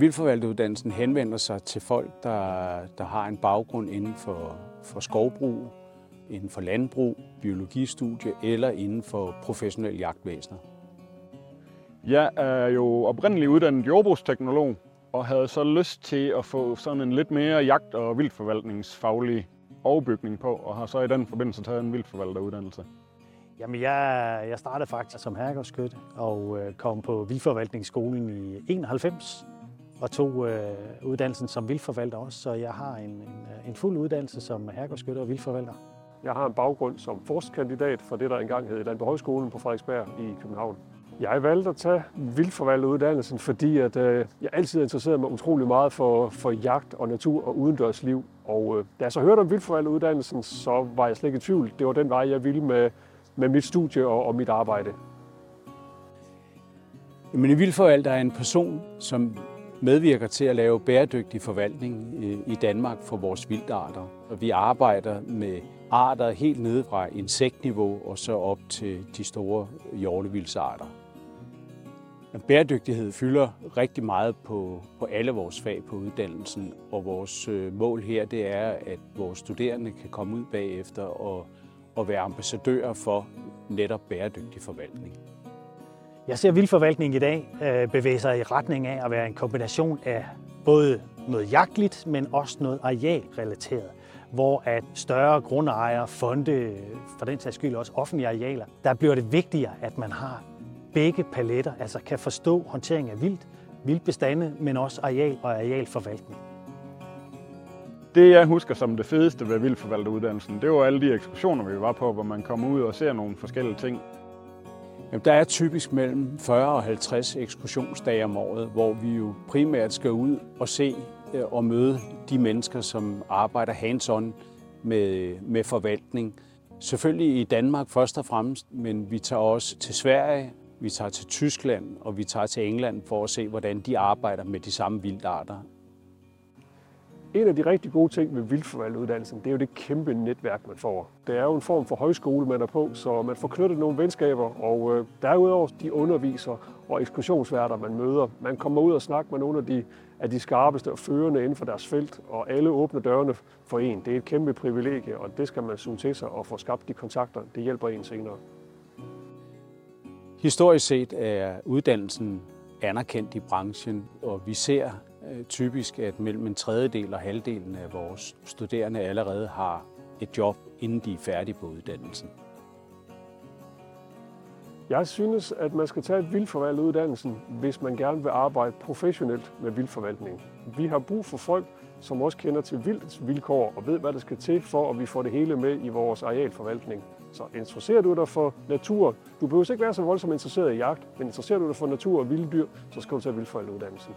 Vildforvalteruddannelsen henvender sig til folk, der, der har en baggrund inden for, for skovbrug, inden for landbrug, biologistudie eller inden for professionel jagtvæsener. Jeg er jo oprindeligt uddannet jordbrugsteknolog og havde så lyst til at få sådan en lidt mere jagt- og vildforvaltningsfaglig overbygning på, og har så i den forbindelse taget en vildforvalteruddannelse. Jamen, jeg, jeg startede faktisk som herregårdsskytte og øh, kom på Vildforvaltningsskolen i 91 og tog øh, uddannelsen som vildforvalter også, så jeg har en, en, en fuld uddannelse som herregårdsskytte og vildforvalter. Jeg har en baggrund som forskkandidat for det, der engang hed Landbrugshøjskolen på Frederiksberg i København. Jeg valgte at tage vildforvalteruddannelsen, fordi at, øh, jeg altid interesseret mig utrolig meget for, for jagt og natur og udendørsliv. Og øh, da jeg så hørte om vildforvalteruddannelsen, så var jeg slet ikke i tvivl. Det var den vej, jeg ville med, med mit studie og, og mit arbejde. Men en vildforvalter er en person, som medvirker til at lave bæredygtig forvaltning øh, i Danmark for vores vildarter. Vi arbejder med arter helt nede fra insektniveau og så op til de store hjortevildsarter. Bæredygtighed fylder rigtig meget på, på alle vores fag på uddannelsen, og vores øh, mål her det er, at vores studerende kan komme ud bagefter og, og være ambassadører for netop bæredygtig forvaltning. Jeg ser vildforvaltning i dag øh, bevæge sig i retning af at være en kombination af både noget jagtligt, men også noget arealrelateret hvor at større grundejere, fonde, for den sags skyld også offentlige arealer, der bliver det vigtigere, at man har begge paletter, altså kan forstå håndtering af vildt, vildbestande, men også areal og arealforvaltning. Det jeg husker som det fedeste ved vildforvalteruddannelsen, det var alle de ekskursioner, vi var på, hvor man kommer ud og ser nogle forskellige ting. Jamen, der er typisk mellem 40 og 50 ekskursionsdage om året, hvor vi jo primært skal ud og se øh, og møde de mennesker, som arbejder hands-on med, med forvaltning. Selvfølgelig i Danmark først og fremmest, men vi tager også til Sverige, vi tager til Tyskland og vi tager til England for at se, hvordan de arbejder med de samme vildarter. En af de rigtig gode ting ved vildforvalteruddannelsen, det er jo det kæmpe netværk, man får. Det er jo en form for højskole, man er på, så man får knyttet nogle venskaber, og øh, derudover de underviser og ekskursionsværter, man møder. Man kommer ud og snakker med nogle af de, af de skarpeste og førende inden for deres felt, og alle åbner dørene for en. Det er et kæmpe privilegie, og det skal man suge til sig og få skabt de kontakter. Det hjælper en senere. Historisk set er uddannelsen anerkendt i branchen, og vi ser Øh, typisk, at mellem en tredjedel og halvdelen af vores studerende allerede har et job, inden de er færdige på uddannelsen. Jeg synes, at man skal tage vildforvalteruddannelsen, hvis man gerne vil arbejde professionelt med vildforvaltning. Vi har brug for folk, som også kender til vildets vilkår og ved, hvad der skal til for, at vi får det hele med i vores arealforvaltning. Så interesserer du dig for natur, du behøver ikke være så voldsomt interesseret i jagt, men interesserer du dig for natur og vilde dyr, så skal du tage vildforvalteruddannelsen.